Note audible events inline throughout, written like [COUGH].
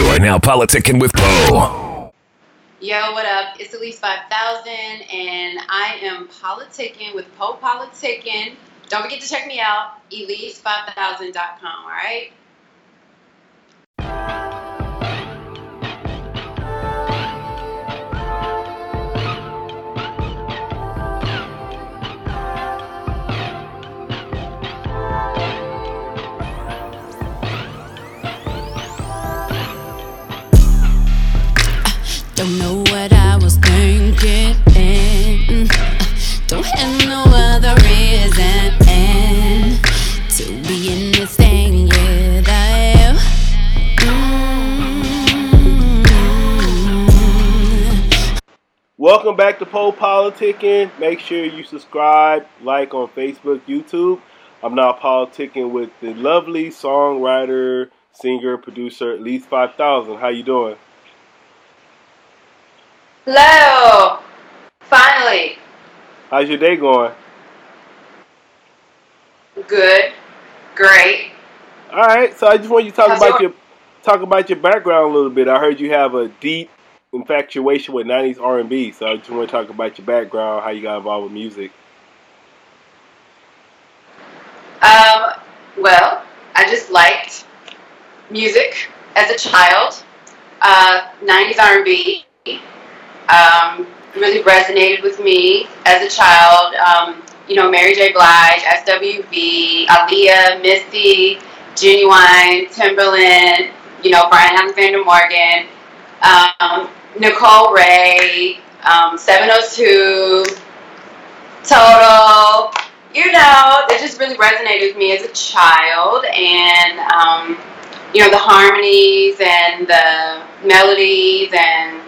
You are now politicking with Poe. Yo, what up? It's Elise 5000, and I am politicking with Poe Politicking. Don't forget to check me out, elise5000.com, all right? Thinking. Don't have no other reason to be in this thing with I Welcome back to Poe Politicking. Make sure you subscribe, like on Facebook, YouTube. I'm now politicking with the lovely songwriter, singer, producer, Elise 5000. How you doing? Hello! Finally. How's your day going? Good. Great. All right, so I just want you to talk How's about your- your talk about your background a little bit. I heard you have a deep infatuation with 90s R&B, so I just want to talk about your background, how you got involved with music. Um, well, I just liked music as a child. Uh, 90s R&B um, really resonated with me as a child. Um, you know, Mary J. Blige, SWV, Aaliyah, Missy, Ginuwine, Timbaland, you know, Brian Alexander Morgan, um, Nicole Wray, um, 702, Total, you know, it just really resonated with me as a child, and um, you know the harmonies and the melodies, and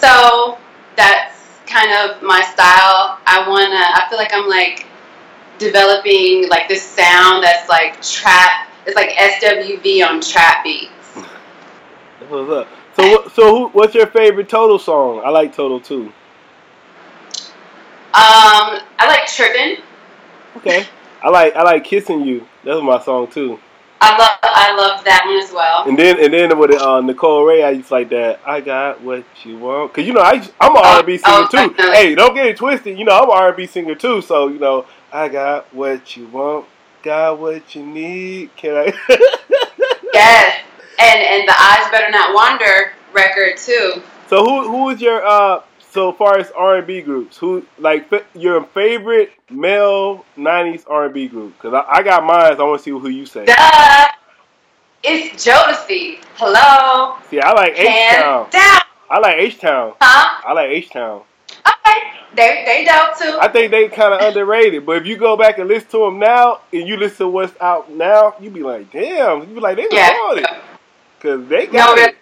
so that's kind of my style. I wanna, I feel like I'm like developing like this sound that's like trap. It's like SWV on trap beats. What's up. So, what- so who, what's your favorite Total song? I like Total too. Um, I like tripping. Okay. I like I like Kissing You. That's my song too. I love, I love that one as well. And then and then with uh, Nicole Wray, I used like that. I got what you want, cause you know I I'm an Oh, R&B singer oh, too. Hey, don't get it twisted. You know I'm an R&B singer too. So you know I got what you want, got what you need. Can I? [LAUGHS] Yes, and and the Eyes Better Not Wander record too. so who who is your uh so far as R&B groups? Who like your favorite male '90s R&B group? Cause I, I got mine. So I want to see who you say. Duh, it's Jodeci. Hello, See, I like H Town. I like H Town. huh? I like H Town. Okay, they they dope too. I think they kind of underrated. But if you go back and listen to them now, and you listen to what's out now, you be like, damn. You be like, they yeah, recorded because they got really. it.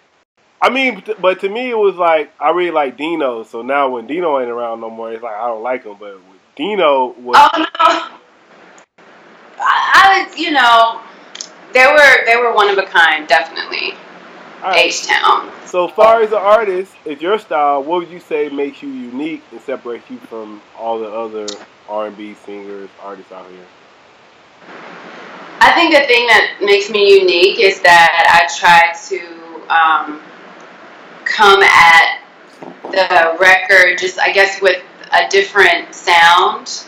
I mean, but- to me, it was like I really like Dino. So now when Dino ain't around no more, it's like I don't like him. But with Dino was Oh no, I, I you know they were they were one of a kind, definitely. right. H Town. So far as an artist, is your style? What would you say makes you unique and separates you from all the other R and B singers, artists out here? I think the thing that makes me unique is that I try to um, come at the record just, I guess, with a different sound.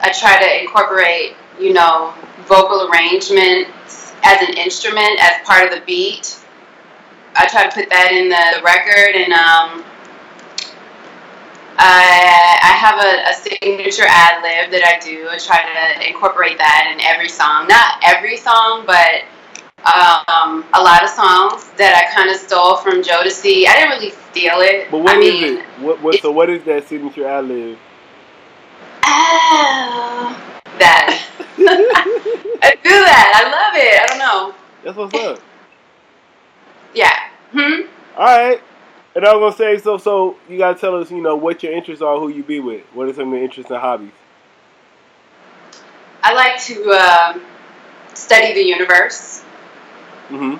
I try to incorporate, you know, vocal arrangements as an instrument, as part of the beat. I try to put that in the record, and um, I, I have a, a signature ad lib that I do. I try to incorporate that in every song. Not every song, but um, a lot of songs that I kind of stole from Jodeci. I didn't really steal it. But what I is mean, it? What, what, so what is that signature ad lib? Oh, that. [LAUGHS] I do that. I love it. I don't know. That's what's up. [LAUGHS] Yeah. Hmm. All right. And I'm gonna say, so so you gotta tell us, you know, what your interests are, who you be with. What are some of your interests and hobbies? I like to um, study the universe hmm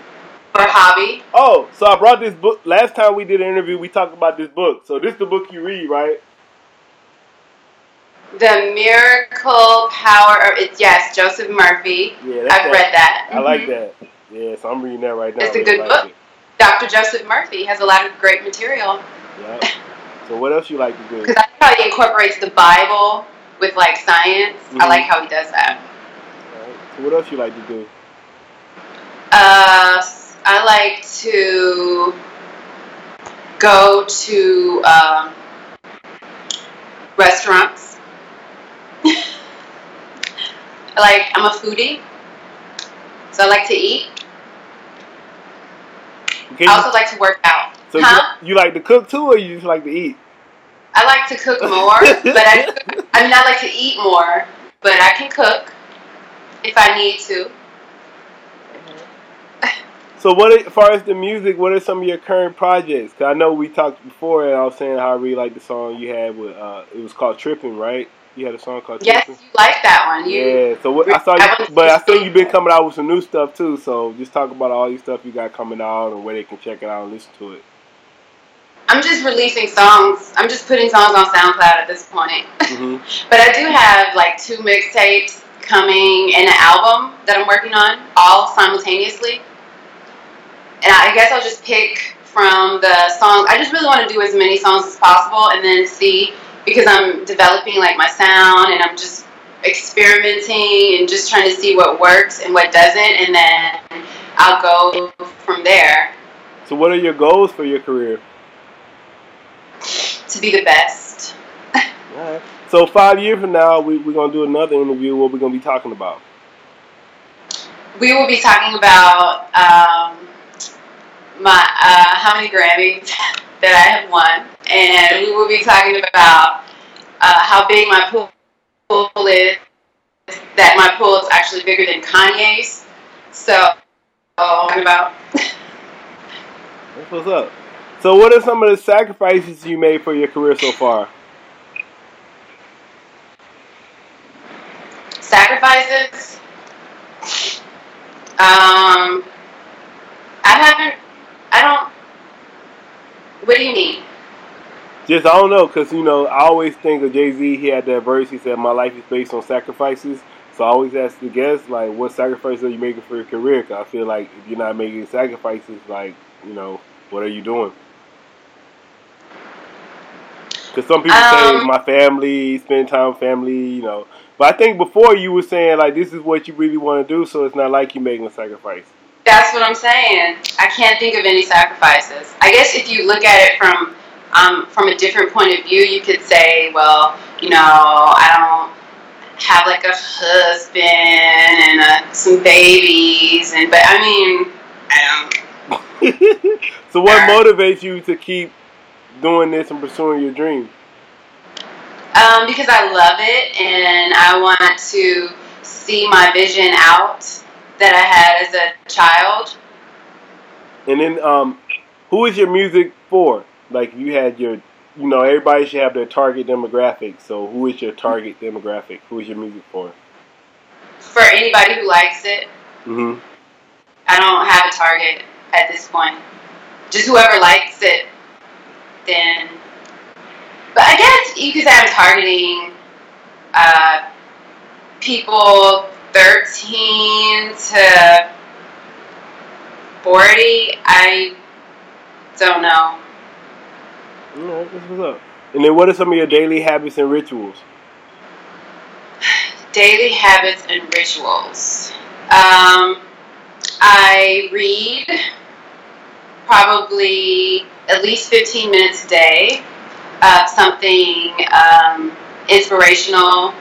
for hobby. Oh, so I brought this book. Last time we did an interview, we talked about this book. So this is the book you read, right? The Miracle Power of it's yes, Joseph Murphy. Yeah, that's I've that. read that. I like Mhm. that. Yeah, so I'm reading that right now. It's a Really good like book. it. Dr. Joseph Murphy has a lot of great material Yeah. So what else you like to do? because I like how he incorporates the Bible with like science. I Mhm. like how he does that. So what else you like to do? Uh, I like to go to um, restaurants. I [LAUGHS] like I'm a foodie, so I like to eat. Can I also like to work out. so huh? you, you like to cook too, or you just like to eat? I like to cook more, but I [LAUGHS] I mean I like to eat more, but I can cook if I need to. So what, as far as the music, what are some of your current projects? Cause I know we talked before, and I was saying how I really like the song you had with. Uh, it was called "Tripping," right? You had a song called Yes, "Tripping." you like that one. You Yeah. So what, I saw, you, but I see- think you've been coming out with some new stuff too. So just talk about all your stuff you got coming out and where they can check it out and listen to it. I'm just releasing songs. I'm just putting songs on SoundCloud at this point. hmm [LAUGHS] But I do have like two mixtapes coming and an album that I'm working on all simultaneously. And I guess I'll just pick from the songs. I just really want to do as many songs as possible and then see because I'm developing like my sound and I'm just experimenting and just trying to see what works and what doesn't and then I'll go from there So what are your goals for your career? to be the best. [LAUGHS] All right. So five years from now, we, we're gonna do another interview. What we're gonna be talking about? we will be talking about um, my uh, how many Grammys that I have won, and we will be talking about uh, how big my pool, pool is. That my pool is actually bigger than Kanye's. So, talking about That's what's up. So what are some of the sacrifices you made for your career so far? sacrifices. Um, I haven't. I don't. What do you mean? Just I don't know, cause you know I always think of Jay Z. He had that verse. He said, "My life is based on sacrifices." So I always ask the guests, like, what sacrifices are you making for your career? Cause I feel like if you're not making sacrifices, like, you know, what are you doing? Cause some people say Um, my family, spend time with family, you know. But I think before you were saying like this is what you really want to do, so it's not like you're making a sacrifice. That's what I'm saying. I can't think of any sacrifices. I guess if you look at it from um, from a different point of view, you could say, well, you know, I don't have like a husband and uh, some babies, and but I mean, I don't. [LAUGHS] so what motivates you to keep doing this and pursuing your dream? Um, because I love it and I want to see my vision out that I had as a child. And then, um, who is your music for? Like, you had your, you know, everybody should have their target demographic. So, who is your target demographic? Who is your music for? For anybody who likes it, Mm-hmm. I don't have a target at this point. Just whoever likes it, then. But I guess you could say I'm targeting uh, people 13 to 40. I don't know. That's what's up. And then, what are some of your daily habits and rituals? [SIGHS] Daily habits and rituals. Um, I read probably at least 15 minutes a day of something um, inspirational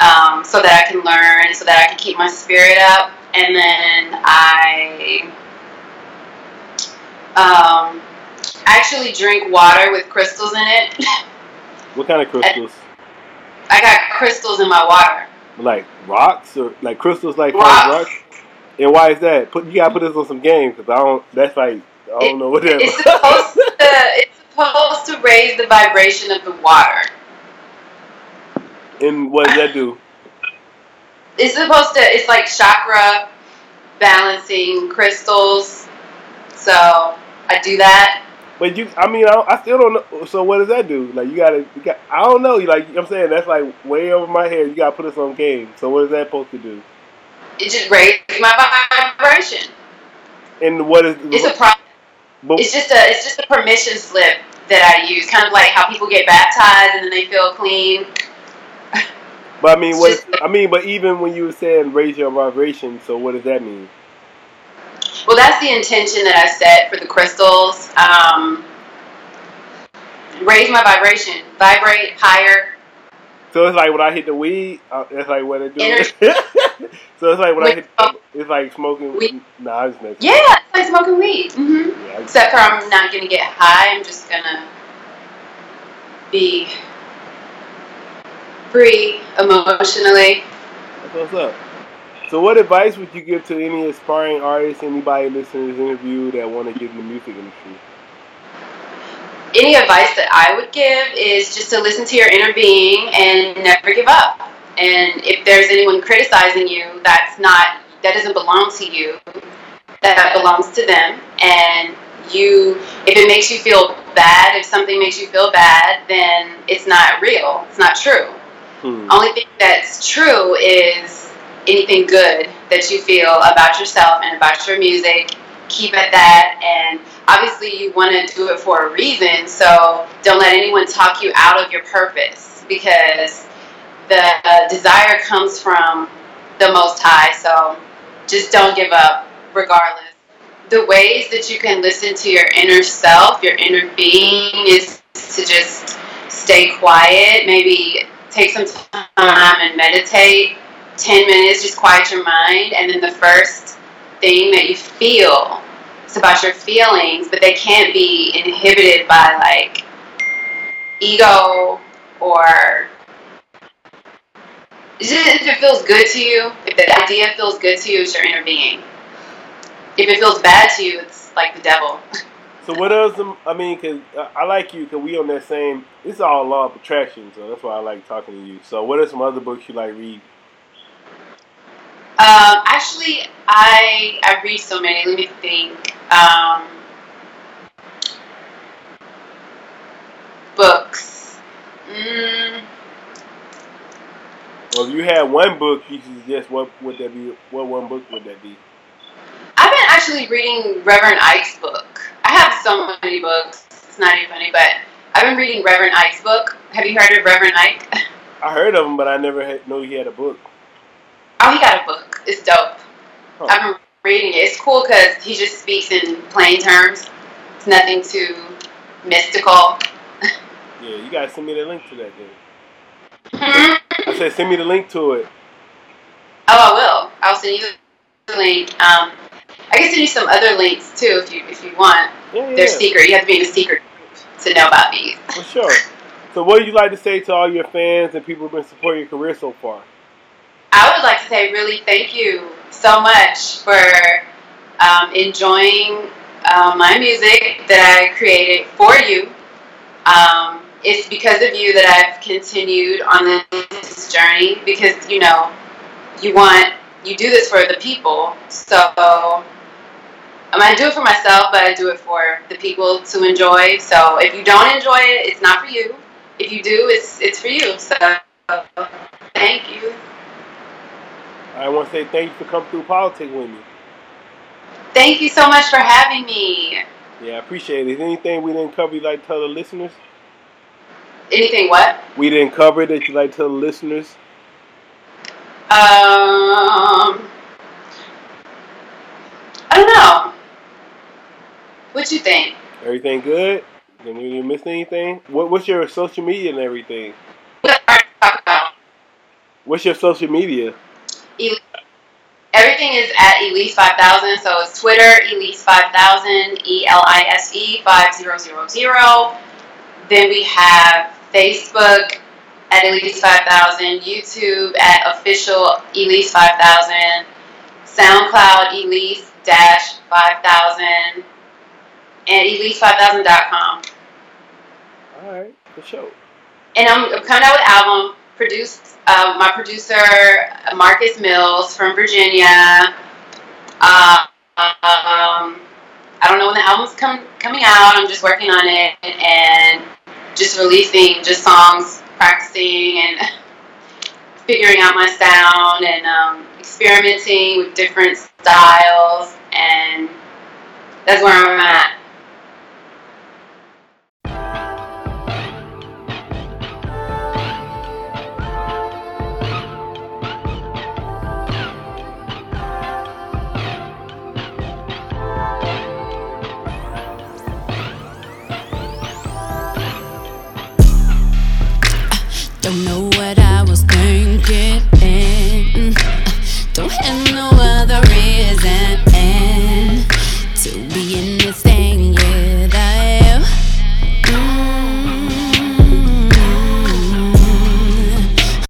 um, so that I can learn, so that I can keep my spirit up. And then I um, actually drink water with crystals in it. [LAUGHS] What kind of crystals? I got crystals in my water. Like rocks or like crystals, like Rocks. rocks? And why is that? Put you gotta put this on some games because I don't. That's like I don't know what that. It's [LAUGHS] supposed to it's supposed to raise the vibration of the water. And what does that do? It's supposed to it's like chakra balancing crystals. So I do that. But you, I mean, I, I still don't know. So what does that do? Like you gotta, you got, I don't know. Like I'm saying, that's like way over my head. You gotta put us on game. So what is that supposed to do? It just raises my vibration. And what is? It's a pro- but, it's just a it's just a permission slip that I use, kind of like how people get baptized and then they feel clean. But I mean, what? it's I mean, but even when you were saying raise your vibration, so what does that mean? Well, that's the intention that I set for the crystals. Um, raise my vibration, vibrate higher. So it's like when I hit the weed, uh, that's like what it do. [LAUGHS] So it's like when I hit, it's like smoking. Weed? Nah, I just messing. Yeah, it's like smoking weed. hmm Yeah, Except for I'm not gonna get high. I'm just gonna be free emotionally. That's what's up. So, what advice would you give to any aspiring artists, anybody listening to this interview that want to get in the music industry? Any advice that I would give is just to listen to your inner being and never give up. And if there's anyone criticizing you, that's not that doesn't belong to you. That belongs to them. And you, if it makes you feel bad, if something makes you feel bad, then it's not real. It's not true. Hmm. Only thing that's true is anything good that you feel about yourself and about your music. Keep at that, and obviously you want to do it for a reason. So don't let anyone talk you out of your purpose because the desire comes from the Most High. So just don't give up, regardless. The ways that you can listen to your inner self, your inner being, is to just stay quiet. Maybe take some time and meditate. 10 minutes, just quiet your mind. And then the first thing that you feel, it's about your feelings, but they can't be inhibited by like ego or just if it feels good to you, if the idea feels good to you, it's your inner being. If it feels bad to you, it's like the devil. [LAUGHS] So, what else? I mean, cause I like you, cause we on that same. It's all law of attraction, so that's why I like talking to you. So, what are some other books you like read? Um, actually, I I read so many. Let me think. Um, books. Mm, Well, if you had one book, you suggest what would that be? What one book would that be? I've been actually reading Reverend Ike's book. So many books. It's not even funny, but I've been reading Reverend Ike's book. Have you heard of Reverend Ike? I heard of him, but I never had, know he had a book. Oh, he got a book. It's dope. Huh. I've been reading it. It's cool because he just speaks in plain terms. It's nothing too mystical. Yeah, you gotta send me the link to that. Then oh, I said send me the link to it. Oh, I will. I'll send you the link. Um, I can send you some other links too if you if you want. Yeah, yeah, They're secret. You have to be in a secret group to know about these. for sure. So, what would you like to say to all your fans and people who've been supporting your career so far? I would like to say really thank you so much for um, enjoying uh, my music that I created for you. Um, it's because of you that I've continued on this journey because you know you want you do this for the people. So I do it for myself, but I do it for the people to enjoy. So if you don't enjoy it, it's not for you. If you do, it's it's for you. So thank you. I want to say thank you for coming through politics with me. Thank you so much for having me. Yeah, I appreciate it. Is there anything we didn't cover you'd like to tell the listeners? Anything what? We didn't cover that you'd like to tell the listeners? Um, I don't know. What you think? Everything good? Did you miss anything? What, what's your social media and everything? What's your social media? Everything is at Elise 5000. So it's Twitter, Elise 5000, E L I S E 5000. Then we have Facebook at Elise 5000, YouTube at official Elise 5000, SoundCloud Elise 5000 at elise5000.com. All right, for sure. And I'm, coming out with an album produced uh, my producer Marcus Mills from Virginia. Uh, um, I don't know when the album's come, coming out. I'm just working on it and just releasing just songs, practicing and [LAUGHS] figuring out my sound and um, experimenting with different styles. And that's where I'm at.